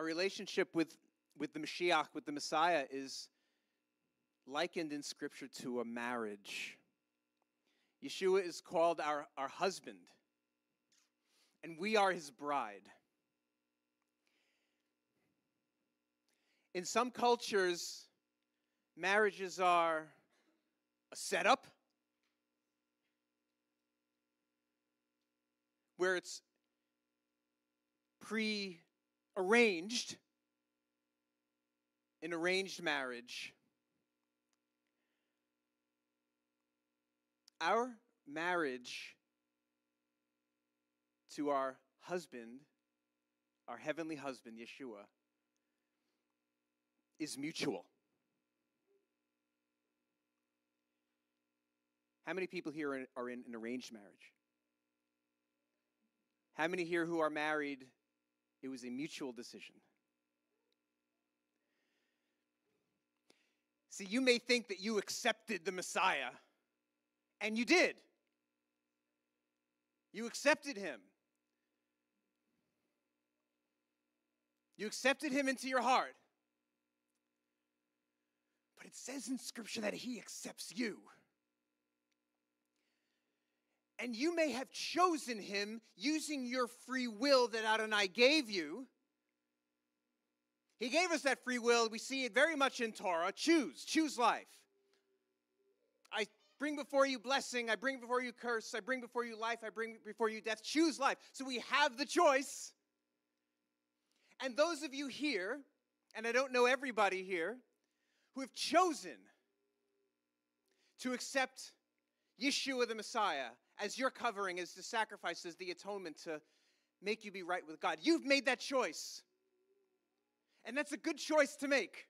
Our relationship with, with the Mashiach, with the Messiah, is likened in Scripture to a marriage. Yeshua is called our, our husband, and we are his bride. In some cultures, marriages are a setup where it's pre arranged, an arranged marriage. Our marriage to our husband, our heavenly husband, Yeshua, is mutual. How many people here are in an arranged marriage? How many here who are married, it was a mutual decision? See, you may think that you accepted the Messiah, and you did. You accepted him. You accepted him into your heart. But it says in Scripture that he accepts you. And you may have chosen him using your free will that Adonai gave you. He gave us that free will. We see it very much in Torah. Choose, choose life. I bring before you blessing. I bring before you curse. I bring before you life. I bring before you death. Choose life. So we have the choice. And those of you here, and I don't know everybody here, who have chosen to accept Yeshua the Messiah as your covering, as the sacrifice, as the atonement to make you be right with God. You've made that choice. And that's a good choice to make.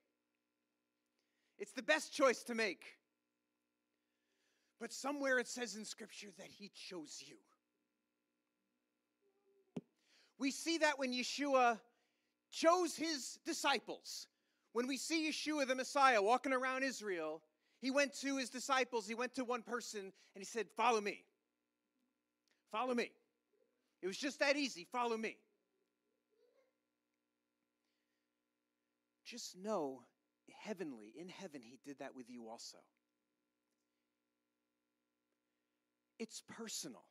It's the best choice to make. But somewhere it says in Scripture that He chose you. We see that when Yeshua chose His disciples. When we see Yeshua the Messiah walking around Israel, He went to His disciples, He went to one person, and He said, Follow me. Follow me. It was just that easy. Follow me. Just know, heavenly, in heaven, He did that with you also. It's personal.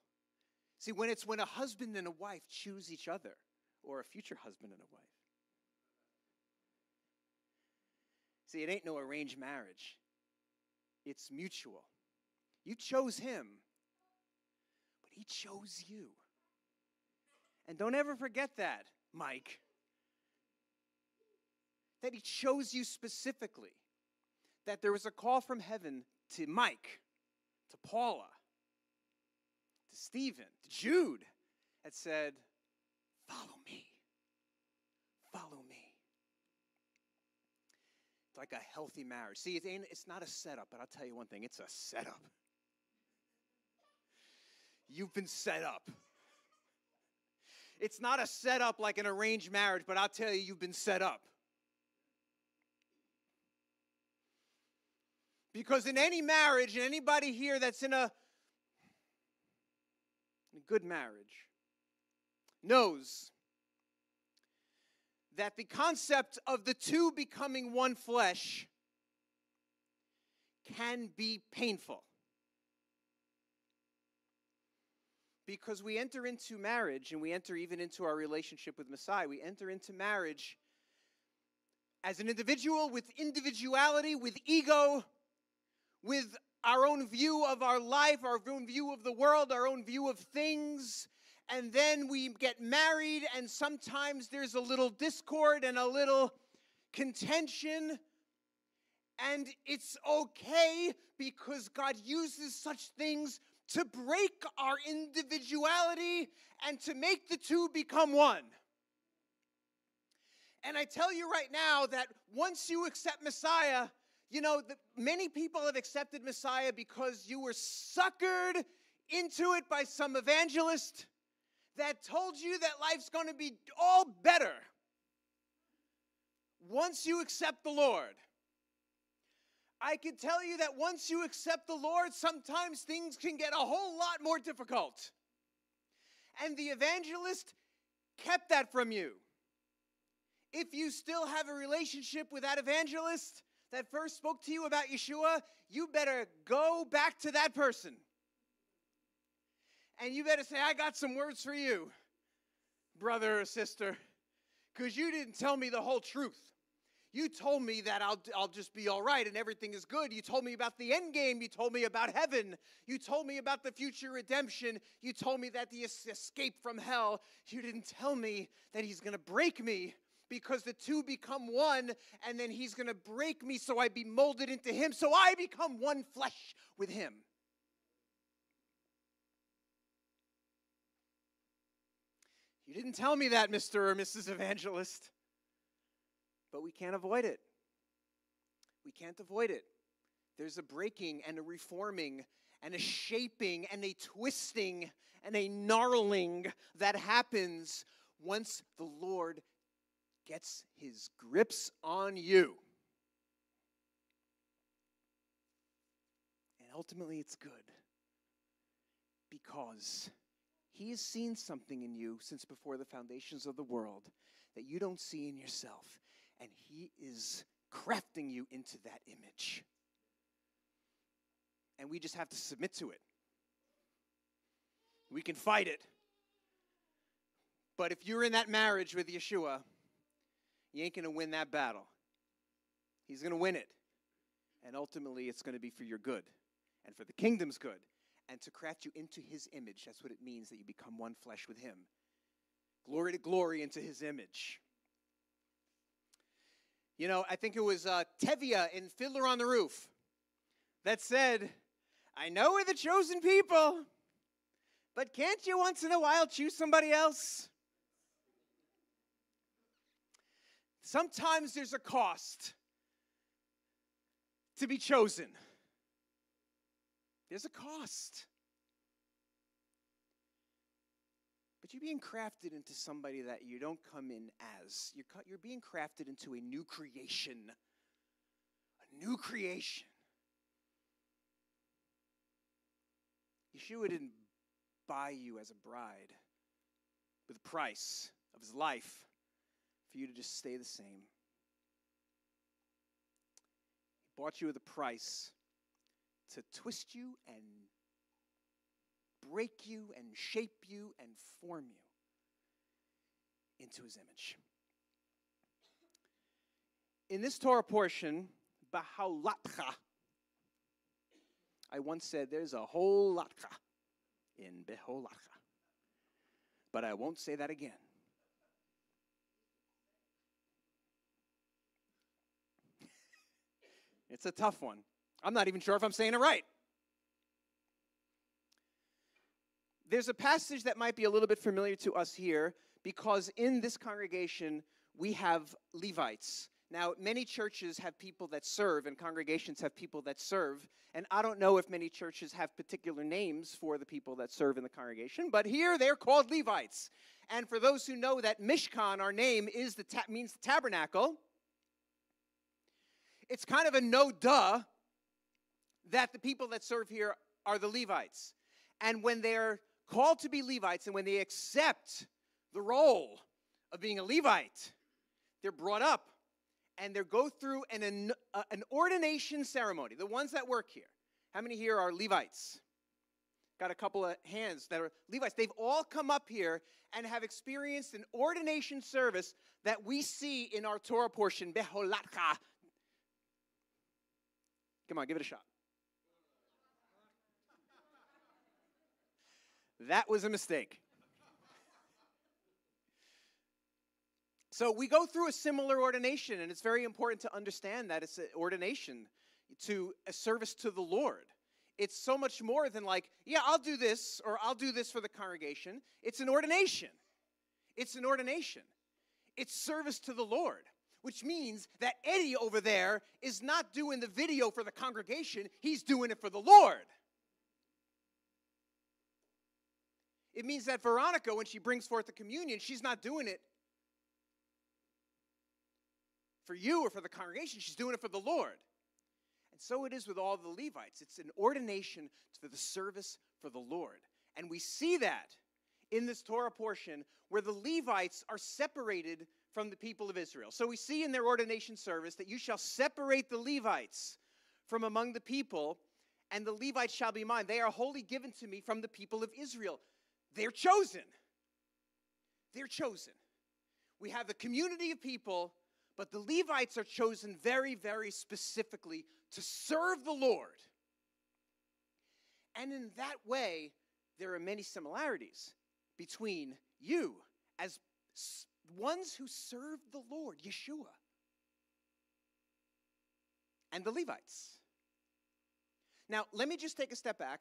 See, when it's when a husband and a wife choose each other, or a future husband and a wife. See, it ain't no arranged marriage, it's mutual. You chose him, he chose you. And don't ever forget that, Mike. That He chose you specifically. That there was a call from heaven to Mike, to Paula, to Stephen, to Jude that said, Follow me. Follow me. It's like a healthy marriage. See, it's not a setup, but I'll tell you one thing it's a setup. You've been set up. It's not a setup like an arranged marriage, but I'll tell you, you've been set up. Because in any marriage, and anybody here that's in a, in a good marriage knows that the concept of the two becoming one flesh can be painful. Because we enter into marriage and we enter even into our relationship with Messiah. We enter into marriage as an individual with individuality, with ego, with our own view of our life, our own view of the world, our own view of things. And then we get married, and sometimes there's a little discord and a little contention. And it's okay because God uses such things to break our individuality and to make the two become one. And I tell you right now that once you accept Messiah, you know, the, many people have accepted Messiah because you were suckered into it by some evangelist that told you that life's going to be all better once you accept the Lord. I can tell you that once you accept the Lord, sometimes things can get a whole lot more difficult. And the evangelist kept that from you. If you still have a relationship with that evangelist that first spoke to you about Yeshua, you better go back to that person. And you better say, I got some words for you, brother or sister, because you didn't tell me the whole truth. You told me that I'll, I'll just be all right and everything is good. You told me about the end game. You told me about heaven. You told me about the future redemption. You told me that the escape from hell. You didn't tell me that he's going to break me because the two become one and then he's going to break me so I be molded into him so I become one flesh with him. You didn't tell me that, Mr. or Mrs. Evangelist. But we can't avoid it. We can't avoid it. There's a breaking and a reforming and a shaping and a twisting and a gnarling that happens once the Lord gets his grips on you. And ultimately, it's good because he has seen something in you since before the foundations of the world that you don't see in yourself and He is crafting you into that image. And we just have to submit to it. We can fight it. But if you're in that marriage with Yeshua, you ain't going to win that battle. He's going to win it. And ultimately, it's going to be for your good and for the kingdom's good and to craft you into his image. That's what it means that you become one flesh with him. Glory to glory into his image. You know, I think it was uh, Tevye in Fiddler on the Roof that said, I know we're the chosen people, but can't you once in a while choose somebody else? Sometimes there's a cost to be chosen. There's a cost. But you're being crafted into somebody that you don't come in as. You're, you're being crafted into a new creation. A new creation. Yeshua didn't buy you as a bride with the price of his life for you to just stay the same. He bought you with a price to twist you and break you and shape you and form you into his image. In this Torah portion, Bahaulatcha, I once said there's a whole latcha in Beholatcha. But I won't say that again. it's a tough one. I'm not even sure if I'm saying it right. There's a passage that might be a little bit familiar to us here because in this congregation we have Levites. Now, many churches have people that serve, and congregations have people that serve. And I don't know if many churches have particular names for the people that serve in the congregation, but here they're called Levites. And for those who know that Mishkan, our name, is the ta- means the tabernacle, it's kind of a no duh that the people that serve here are the Levites. And when they're called to be Levites, and when they accept the role of being a Levite, they're brought up and they go through an, an, uh, an ordination ceremony. The ones that work here. How many here are Levites? Got a couple of hands that are Levites. They've all come up here and have experienced an ordination service that we see in our Torah portion, Beholatcha. Come on, give it a shot. That was a mistake. So we go through a similar ordination, and it's very important to understand that it's an ordination to a service to the Lord. It's so much more than like, yeah, I'll do this or I'll do this for the congregation. It's an ordination. It's an ordination. It's service to the Lord, which means that Eddie over there is not doing the video for the congregation, he's doing it for the Lord. It means that Veronica, when she brings forth the communion, she's not doing it for you or for the congregation, she's doing it for the Lord. And so it is with all the Levites. It's an ordination for the service for the Lord. And we see that in this Torah portion where the Levites are separated from the people of Israel. So we see in their ordination service that you shall separate the Levites from among the people, and the Levites shall be mine. They are wholly given to me from the people of Israel. They're chosen. They're chosen. We have a community of people, but the Levites are chosen very, very specifically to serve the Lord. And in that way, there are many similarities between you as ones who serve the Lord, Yeshua, and the Levites. Now, let me just take a step back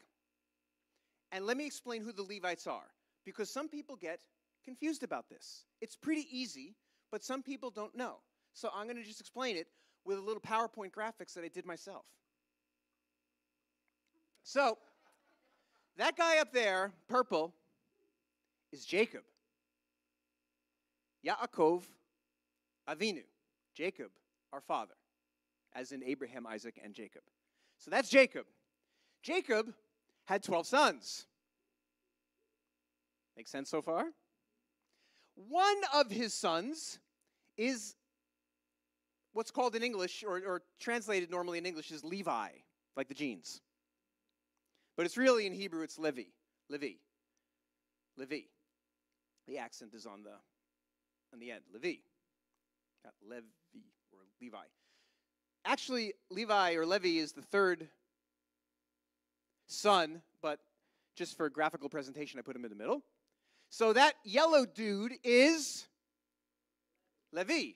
and let me explain who the Levites are because some people get confused about this. It's pretty easy, but some people don't know. So I'm going to just explain it with a little PowerPoint graphics that I did myself. So, that guy up there, purple, is Jacob. Yaakov Avinu, Jacob, our father, as in Abraham, Isaac, and Jacob. So that's Jacob. Jacob had 12 sons. Make sense so far? One of his sons is what's called in English, or, or translated normally in English, is Levi, like the jeans. But it's really in Hebrew, it's Levi. Levi. Levi. The accent is on the on the end. Levi. Not Levi or Levi. Actually, Levi or Levi is the third son, but just for graphical presentation, I put him in the middle. So that yellow dude is Levi.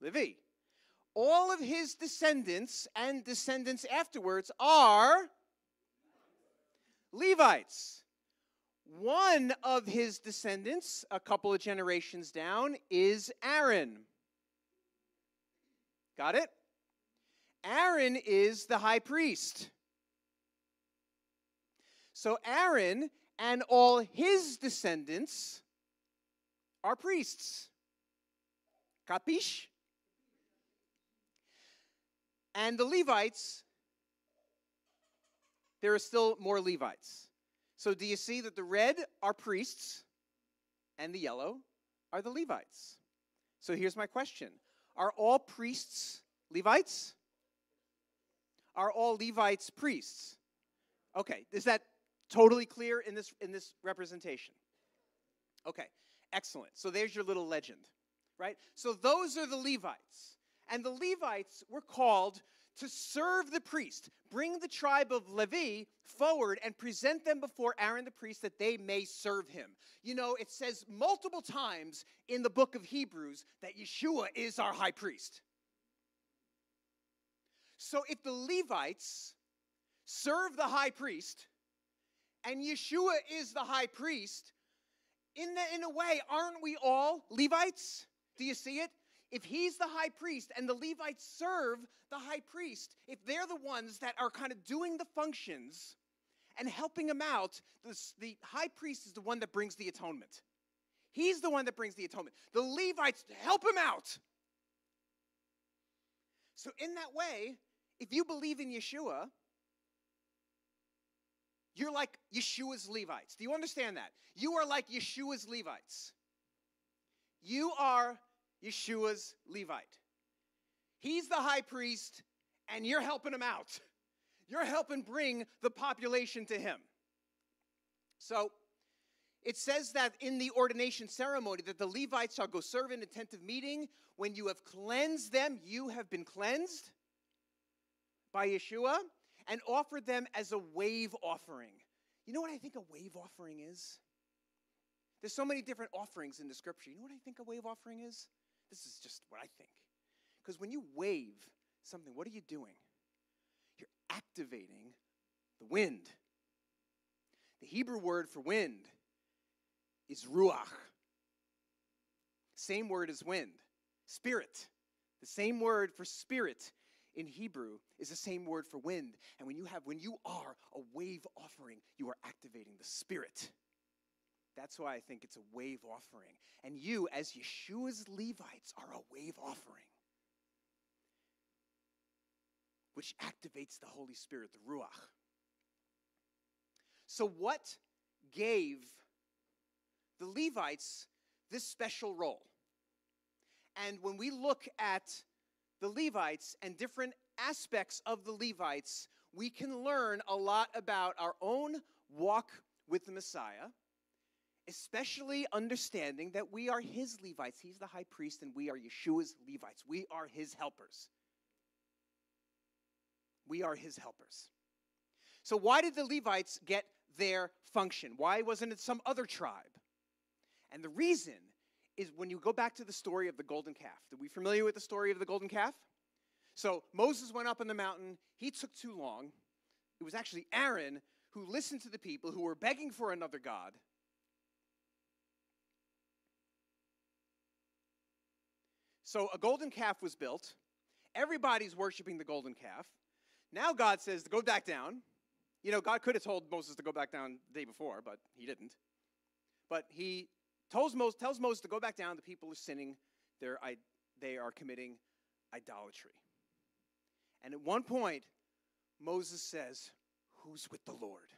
Levi. All of his descendants and descendants afterwards are Levites. One of his descendants, a couple of generations down, is Aaron. Got it? Aaron is the high priest. So Aaron and all his descendants are priests. Capiche? And the Levites, there are still more Levites. So do you see that the red are priests and the yellow are the Levites? So here's my question Are all priests Levites? Are all Levites priests? Okay, is that totally clear in this in this representation? Okay, excellent. So there's your little legend, right? So those are the Levites. And the Levites were called to serve the priest, bring the tribe of Levi forward and present them before Aaron the priest that they may serve him. You know, it says multiple times in the book of Hebrews that Yeshua is our high priest. So if the Levites serve the high priest and Yeshua is the high priest, in, the, in a way, aren't we all Levites? Do you see it? if he's the high priest and the Levites serve the high priest, if they're the ones that are kind of doing the functions and helping him out, the, the high priest is the one that brings the atonement. He's the one that brings the atonement. The Levites help him out. So, in that way, if you believe in Yeshua, you're like Yeshua's Levites. Do you understand that? You are like Yeshua's Levites. You are Yeshua's Levite. He's the high priest, and you're helping him out. You're helping bring the population to him. So it says that in the ordination ceremony that the Levites shall go serve in a tent of meeting. When you have cleansed them, you have been cleansed by Yeshua and offered them as a wave offering. You know what I think a wave offering is? There's so many different offerings in the scripture. You know what I think a wave offering is? This is just what I think. Because when you wave something, what are you doing? You're activating the wind. The Hebrew word for wind is ruach. Same word as wind. Spirit. The same word for spirit in Hebrew is the same word for wind. And when you have when you are a wave offering, you are activating the spirit. That's why I think it's a wave offering. And you, as Yeshua's Levites, are a wave offering, which activates the Holy Spirit, the Ruach. So, what gave the Levites this special role? And when we look at the Levites and different aspects of the Levites, we can learn a lot about our own walk with the Messiah, especially understanding that we are his Levites. He's the high priest, and we are Yeshua's Levites. We are his helpers. We are his helpers. So, why did the Levites get their function? Why wasn't it some other tribe? And the reason is when you go back to the story of the golden calf. Are we familiar with the story of the golden calf? So Moses went up on the mountain. He took too long. It was actually Aaron who listened to the people who were begging for another God. So a golden calf was built. Everybody's worshiping the golden calf. Now God says to go back down. You know, God could have told Moses to go back down the day before, but he didn't. But he tells Moses, tells Moses to go back down. The people are sinning. They're, they are committing idolatry. And at one point, Moses says, Who's with the Lord?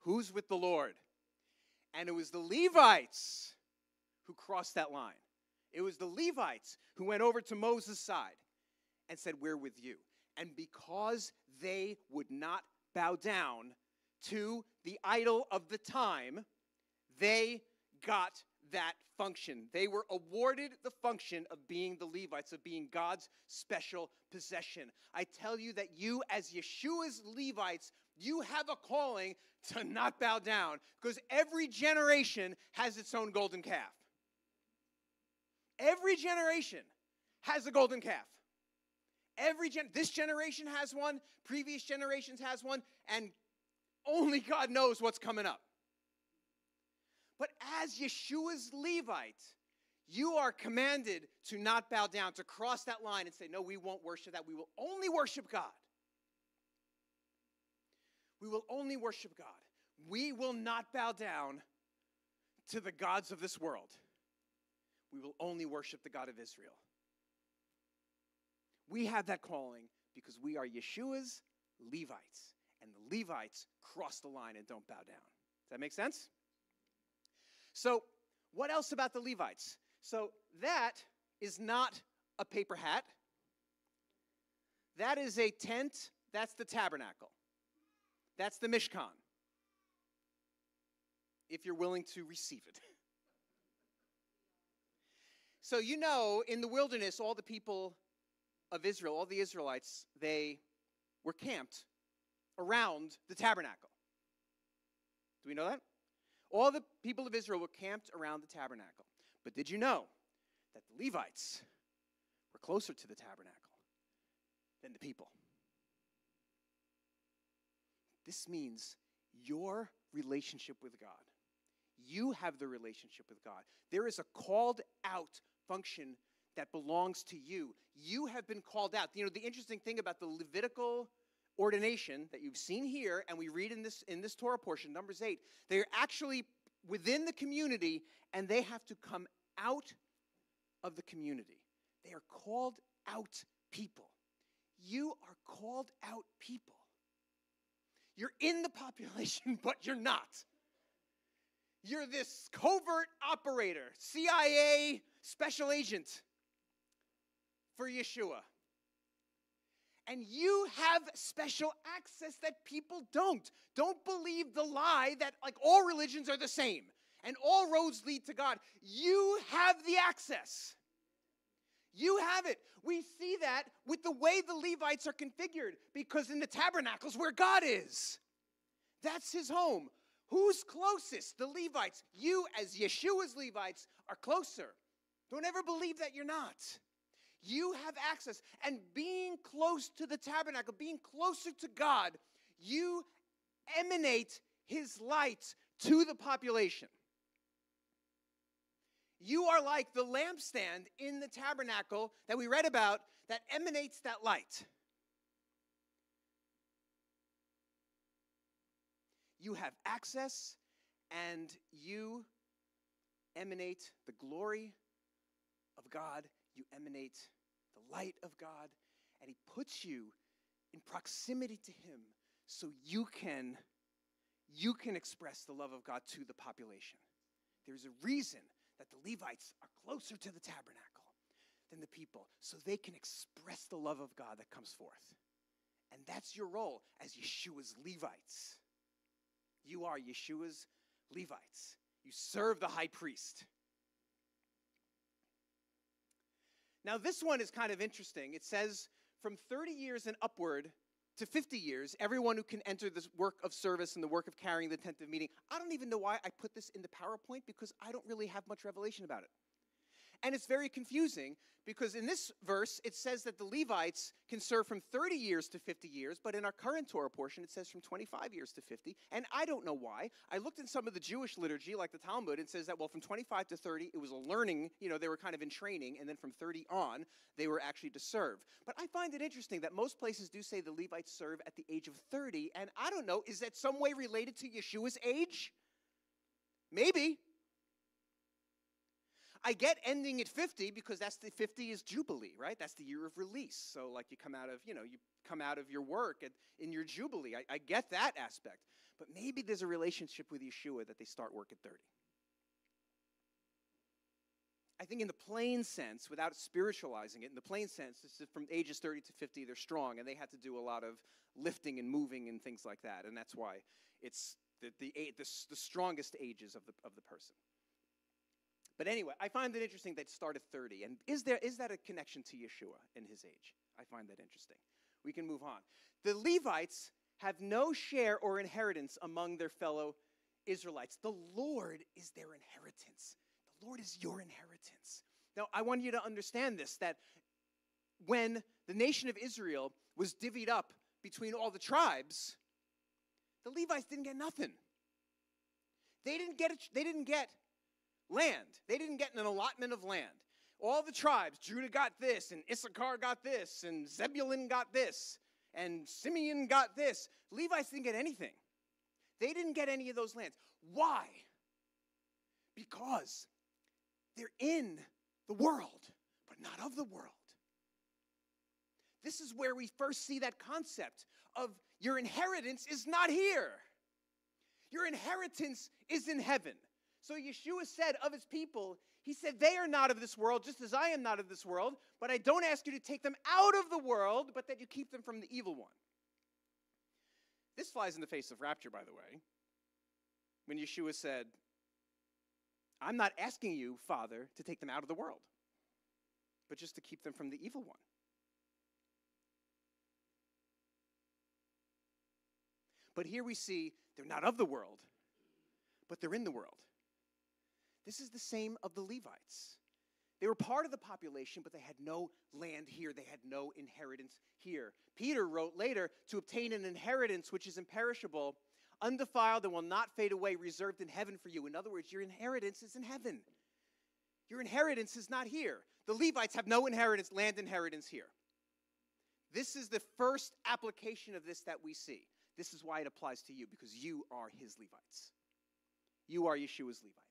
Who's with the Lord? And it was the Levites who crossed that line. It was the Levites who went over to Moses' side and said, We're with you. And because they would not bow down to the idol of the time, they got that function. They were awarded the function of being the Levites, of being God's special possession. I tell you that you, as Yeshua's Levites, you have a calling to not bow down because every generation has its own golden calf. Every generation has a golden calf. Every gen- this generation has one, previous generations has one, and only God knows what's coming up. But as Yeshua's Levite, you are commanded to not bow down, to cross that line and say, No, we won't worship that. We will only worship God. We will only worship God. We will not bow down to the gods of this world. We will only worship the God of Israel. We have that calling because we are Yeshua's Levites, and the Levites cross the line and don't bow down. Does that make sense? So, what else about the Levites? So, that is not a paper hat. That is a tent. That's the tabernacle. That's the Mishkan. If you're willing to receive it. So, you know, in the wilderness, all the people of Israel, all the Israelites, they were camped around the tabernacle. Do we know that? All the people of Israel were camped around the tabernacle. But did you know that the Levites were closer to the tabernacle than the people? This means your relationship with God. You have the relationship with God. There is a called out function that belongs to you. You have been called out. You know, the interesting thing about the Levitical ordination that you've seen here and we read in this in this Torah portion numbers 8 they're actually within the community and they have to come out of the community. They are called out people. You are called out people. You're in the population but you're not. You're this covert operator CIA special agent for Yeshua and you have special access that people don't. Don't believe the lie that like all religions are the same and all roads lead to God. You have the access. You have it. We see that with the way the Levites are configured because in the tabernacles where God is. That's his home. Who's closest? The Levites. You, as Yeshua's Levites, are closer. Don't ever believe that you're not. You have access. And being close to the tabernacle, being closer to God, you emanate his light to the population. You are like the lampstand in the tabernacle that we read about that emanates that light. You have access and you emanate the glory of God. You emanate the light of God, and He puts you in proximity to Him so you can you can express the love of God to the population. There's a reason that the Levites are closer to the tabernacle than the people so they can express the love of God that comes forth. And that's your role as Yeshua's Levites. You are Yeshua's Levites. You serve the high priest. Now, this one is kind of interesting. It says from 30 years and upward to 50 years, everyone who can enter this work of service and the work of carrying the tent of meeting. I don't even know why I put this in the PowerPoint because I don't really have much revelation about it. And it's very confusing because in this verse, it says that the Levites can serve from 30 years to 50 years, but in our current Torah portion, it says from 25 years to 50. And I don't know why. I looked in some of the Jewish liturgy, like the Talmud, and says that, well, from 25 to 30, it was a learning, you know, they were kind of in training, and then from 30 on, they were actually to serve. But I find it interesting that most places do say the Levites serve at the age of 30, and I don't know, is that some way related to Yeshua's age? Maybe. I get ending at 50 because that's the 50 is Jubilee, right? That's the year of release. So, like, you come out of, you know, you come out of your work at, in your Jubilee. I, I get that aspect. But maybe there's a relationship with Yeshua that they start work at 30. I think, in the plain sense, without spiritualizing it, in the plain sense, from ages 30 to 50, they're strong and they had to do a lot of lifting and moving and things like that. And that's why it's the, the, the, the strongest ages of the, of the person. But anyway, I find it interesting that start at 30. And is, there, is that a connection to Yeshua in his age? I find that interesting. We can move on. The Levites have no share or inheritance among their fellow Israelites. The Lord is their inheritance. The Lord is your inheritance. Now, I want you to understand this that when the nation of Israel was divvied up between all the tribes, the Levites didn't get nothing. They didn't get, they didn't get land. They didn't get an allotment of land. All the tribes, Judah got this, and Issachar got this, and Zebulun got this, and Simeon got this. Levites didn't get anything. They didn't get any of those lands. Why? Because they're in the world, but not of the world. This is where we first see that concept of your inheritance is not here. Your inheritance is in heaven. So Yeshua said of his people, he said, They are not of this world, just as I am not of this world, but I don't ask you to take them out of the world, but that you keep them from the evil one. This flies in the face of rapture, by the way, when Yeshua said, I'm not asking you, Father, to take them out of the world, but just to keep them from the evil one. But here we see they're not of the world, but they're in the world. This is the same of the Levites. They were part of the population, but they had no land here. They had no inheritance here. Peter wrote later to obtain an inheritance which is imperishable, undefiled, and will not fade away, reserved in heaven for you. In other words, your inheritance is in heaven. Your inheritance is not here. The Levites have no inheritance, land inheritance here. This is the first application of this that we see. This is why it applies to you, because you are his Levites. You are Yeshua's Levites.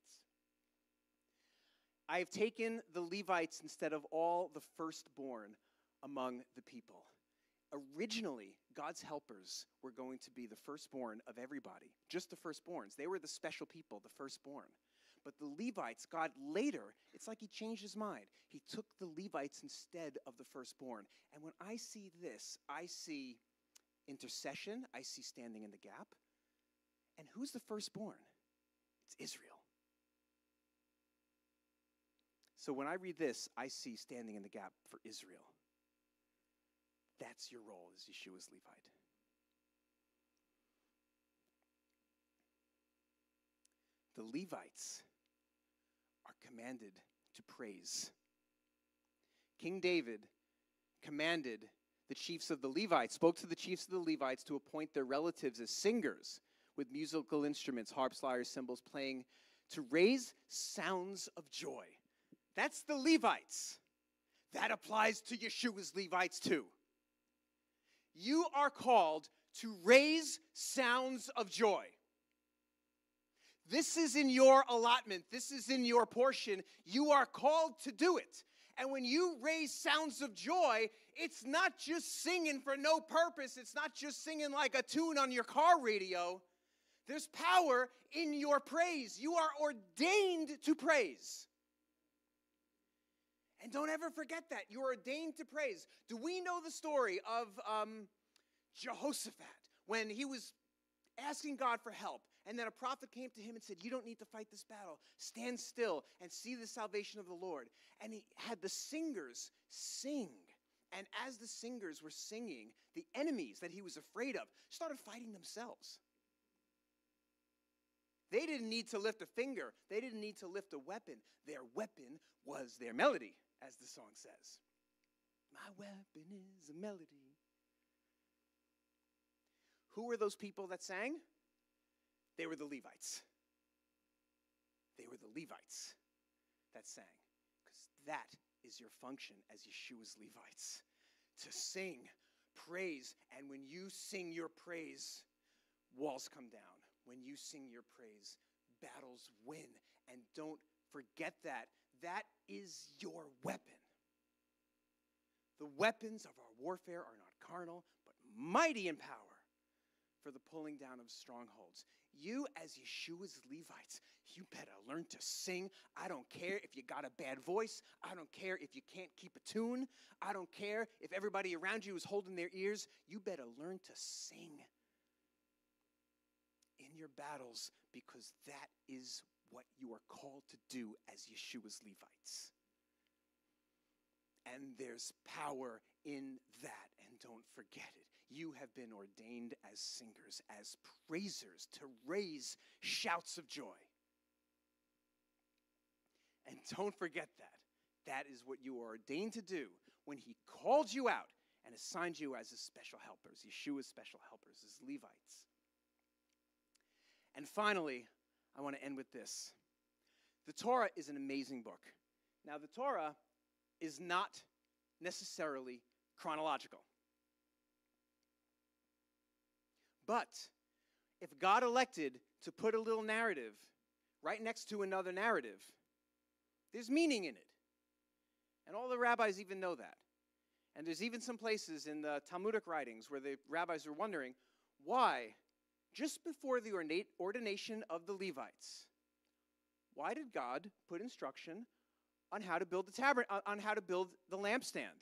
I have taken the Levites instead of all the firstborn among the people. Originally, God's helpers were going to be the firstborn of everybody, just the firstborns. They were the special people, the firstborn. But the Levites, God later, it's like He changed His mind. He took the Levites instead of the firstborn. And when I see this, I see intercession, I see standing in the gap. And who's the firstborn? It's Israel. So when I read this, I see standing in the gap for Israel. That's your role as Yeshua's Levite. The Levites are commanded to praise. King David commanded the chiefs of the Levites, spoke to the chiefs of the Levites to appoint their relatives as singers with musical instruments, harps, lyres, cymbals, playing to raise sounds of joy. That's the Levites. That applies to Yeshua's Levites too. You are called to raise sounds of joy. This is in your allotment, this is in your portion. You are called to do it. And when you raise sounds of joy, it's not just singing for no purpose, it's not just singing like a tune on your car radio. There's power in your praise. You are ordained to praise. And don't ever forget that. You're ordained to praise. Do we know the story of um, Jehoshaphat when he was asking God for help? And then a prophet came to him and said, You don't need to fight this battle. Stand still and see the salvation of the Lord. And he had the singers sing. And as the singers were singing, the enemies that he was afraid of started fighting themselves. They didn't need to lift a finger, they didn't need to lift a weapon. Their weapon was their melody, as the song says. My weapon is a melody. Who were those people that sang? They were the Levites. They were the Levites that sang. Because that is your function as Yeshua's Levites to sing praise. And when you sing your praise, walls come down. When you sing your praise, battles win. And don't forget that. That is your weapon. The weapons of our warfare are not carnal, but mighty in power for the pulling down of strongholds. You, as Yeshua's Levites, you better learn to sing. I don't care if you got a bad voice. I don't care if you can't keep a tune. I don't care if everybody around you is holding their ears. You better learn to sing in your battles because that is what you are called to do as Yeshua's Levites. And there's power in that, and don't forget it. You have been ordained as singers, as praisers, to raise shouts of joy. And don't forget that. That is what you are ordained to do when He called you out and assigned you as His special helpers, Yeshua's special helpers, as Levites. And finally, I want to end with this. The Torah is an amazing book. Now, the Torah is not necessarily chronological. But if God elected to put a little narrative right next to another narrative, there's meaning in it. And all the rabbis even know that. And there's even some places in the Talmudic writings where the rabbis are wondering why, just before the ordination of the Levites, why did God put instruction on how to build the on how to build the lampstand?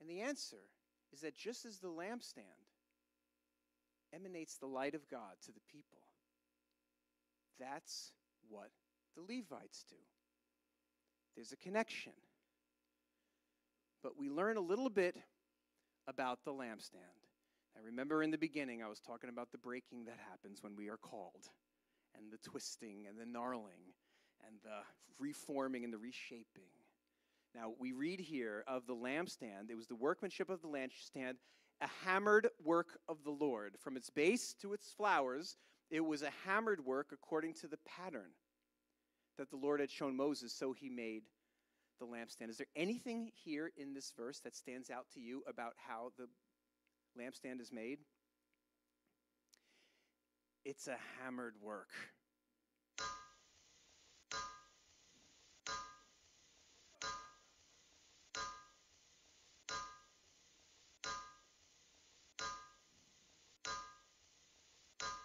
And the answer is that just as the lampstand emanates the light of God to the people, that's what the Levites do. There's a connection. But we learn a little bit about the lampstand. I remember in the beginning, I was talking about the breaking that happens when we are called, and the twisting, and the gnarling, and the reforming, and the reshaping. Now, we read here of the lampstand. It was the workmanship of the lampstand, a hammered work of the Lord. From its base to its flowers, it was a hammered work according to the pattern that the Lord had shown Moses, so he made the lampstand. Is there anything here in this verse that stands out to you about how the lampstand is made? It's a hammered work.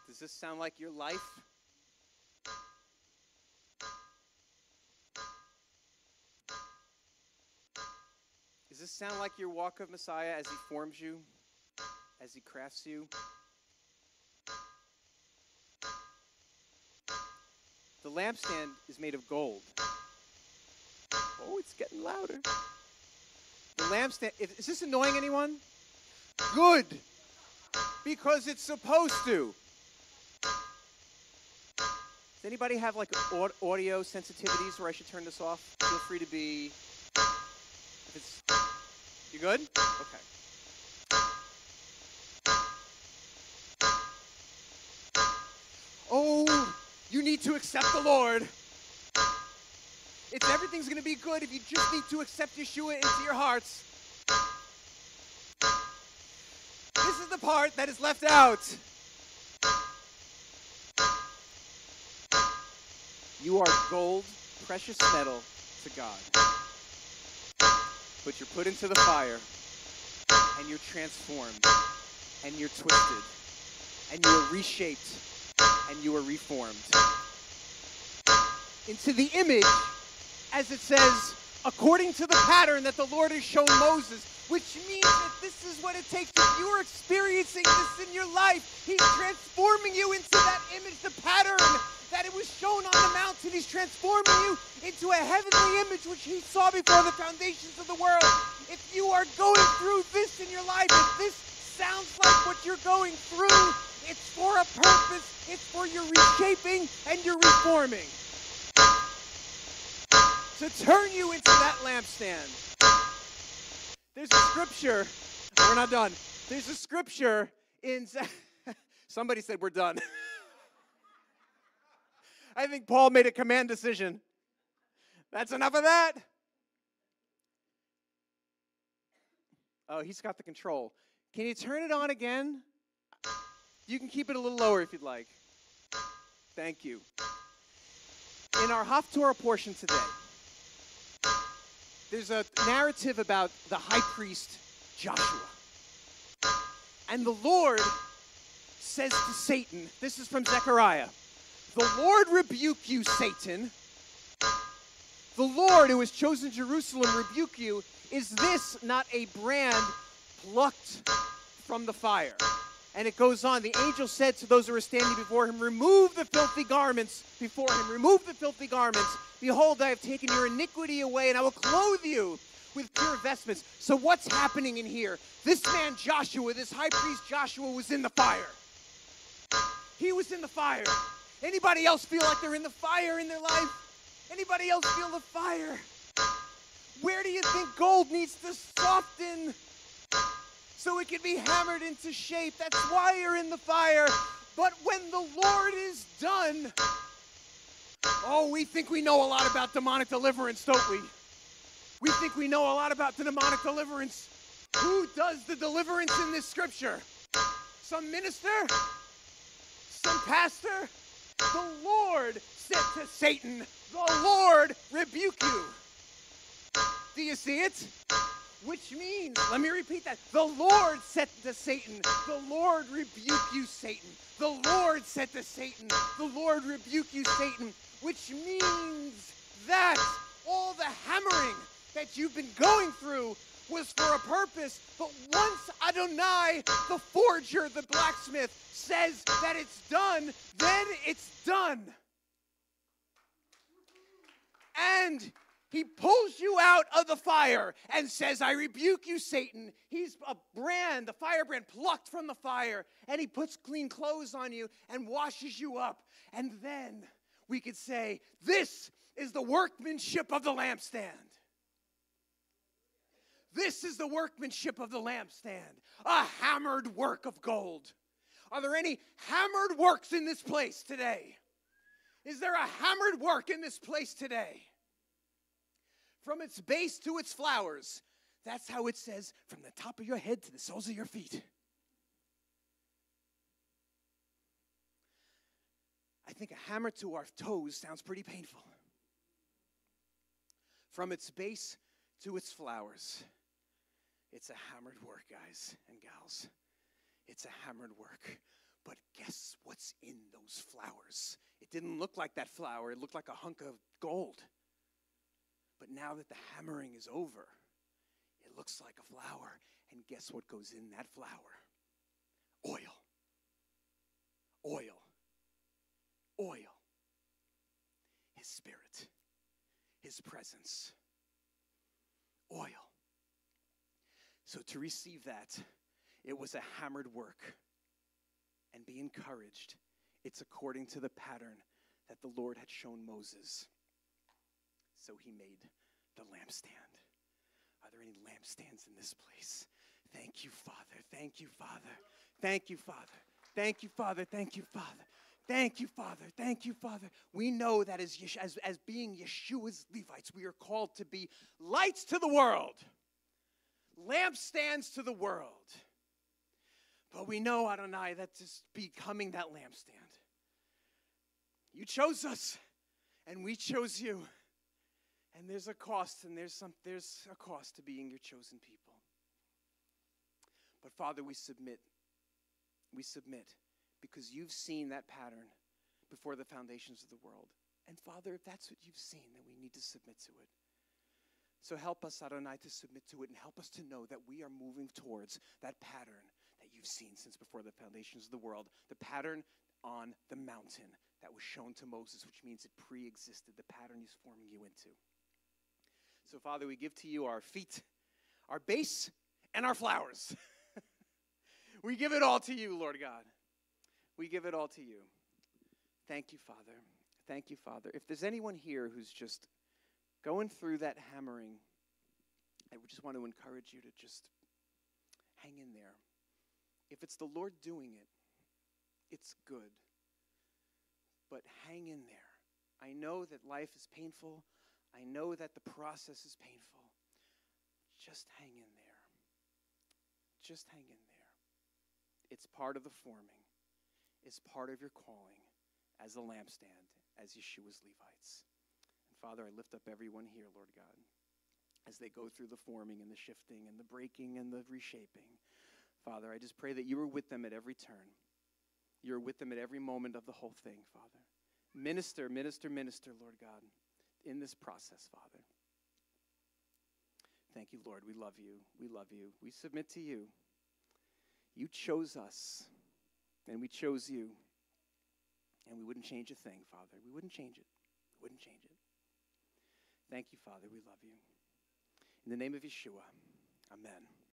Does this sound like your life? Does this sound like your walk of Messiah as He forms you, as He crafts you? The lampstand is made of gold. Oh, it's getting louder. The lampstand, is this annoying anyone? Good, because it's supposed to. Does anybody have like audio sensitivities where I should turn this off? Feel free to be. If it's, you good? Okay. Oh, you need to accept the Lord. It's everything's going to be good if you just need to accept Yeshua into your hearts. This is the part that is left out. You are gold, precious metal to God. But you're put into the fire, and you're transformed, and you're twisted, and you are reshaped, and you are reformed. Into the image, as it says, according to the pattern that the Lord has shown Moses, which means that this is what it takes. If you're experiencing this in your life, He's transforming you into that image, the pattern that it was shown on the mountain. He's transforming you into a heavenly image which He saw before the foundations of the world. If you are going through this in your life, if this sounds like what you're going through, it's for a purpose, it's for your reshaping and your reforming. To turn you into that lampstand. There's a scripture, we're not done. There's a scripture in, somebody said we're done. I think Paul made a command decision. That's enough of that. Oh, he's got the control. Can you turn it on again? You can keep it a little lower if you'd like. Thank you. In our Haftorah portion today, there's a narrative about the high priest Joshua. And the Lord says to Satan, this is from Zechariah, the Lord rebuke you, Satan. The Lord who has chosen Jerusalem rebuke you. Is this not a brand plucked from the fire? And it goes on. The angel said to those who were standing before him, Remove the filthy garments before him. Remove the filthy garments. Behold, I have taken your iniquity away, and I will clothe you with pure vestments. So, what's happening in here? This man Joshua, this high priest Joshua, was in the fire. He was in the fire. Anybody else feel like they're in the fire in their life? Anybody else feel the fire? Where do you think gold needs to soften so it can be hammered into shape? That's why you're in the fire. But when the Lord is done, oh, we think we know a lot about demonic deliverance, don't we? We think we know a lot about the demonic deliverance. Who does the deliverance in this scripture? Some minister? Some pastor? The Lord said to Satan, The Lord rebuke you. Do you see it? Which means, let me repeat that. The Lord said to Satan, The Lord rebuke you, Satan. The Lord said to Satan, The Lord rebuke you, Satan. Which means that all the hammering that you've been going through was for a purpose. But once Adonai, the forger, the blacksmith, says that it's done, then it's done. And he pulls you out of the fire and says, I rebuke you, Satan. He's a brand, the firebrand plucked from the fire, and he puts clean clothes on you and washes you up. And then we could say, This is the workmanship of the lampstand. This is the workmanship of the lampstand, a hammered work of gold. Are there any hammered works in this place today? Is there a hammered work in this place today? From its base to its flowers, that's how it says from the top of your head to the soles of your feet. I think a hammer to our toes sounds pretty painful. From its base to its flowers. It's a hammered work, guys and gals. It's a hammered work. But guess what's in those flowers? It didn't look like that flower, it looked like a hunk of gold. But now that the hammering is over, it looks like a flower. And guess what goes in that flower? Oil. Oil. Oil. His spirit. His presence. Oil. So to receive that, it was a hammered work. And be encouraged. It's according to the pattern that the Lord had shown Moses. So he made the lampstand. Are there any lampstands in this place? Thank you, Father. Thank you, Father. Thank you, Father. Thank you, Father. Thank you, Father. Thank you, Father. Thank you, Father. We know that as, as, as being Yeshua's Levites, we are called to be lights to the world lampstands to the world. But we know, Adonai, that is becoming that lampstand. You chose us, and we chose you. And there's a cost, and there's some there's a cost to being your chosen people. But Father, we submit. We submit because you've seen that pattern before the foundations of the world. And Father, if that's what you've seen, then we need to submit to it. So help us, Adonai, to submit to it and help us to know that we are moving towards that pattern that you've seen since before the foundations of the world, the pattern on the mountain that was shown to Moses, which means it pre existed, the pattern he's forming you into. So, Father, we give to you our feet, our base, and our flowers. we give it all to you, Lord God. We give it all to you. Thank you, Father. Thank you, Father. If there's anyone here who's just going through that hammering, I just want to encourage you to just hang in there. If it's the Lord doing it, it's good. But hang in there. I know that life is painful. I know that the process is painful. Just hang in there. Just hang in there. It's part of the forming, it's part of your calling as a lampstand, as Yeshua's Levites. And Father, I lift up everyone here, Lord God, as they go through the forming and the shifting and the breaking and the reshaping. Father, I just pray that you are with them at every turn. You're with them at every moment of the whole thing, Father. Minister, minister, minister, Lord God, in this process, Father. Thank you, Lord. We love you. We love you. We submit to you. You chose us, and we chose you. And we wouldn't change a thing, Father. We wouldn't change it. We wouldn't change it. Thank you, Father. We love you. In the name of Yeshua, amen.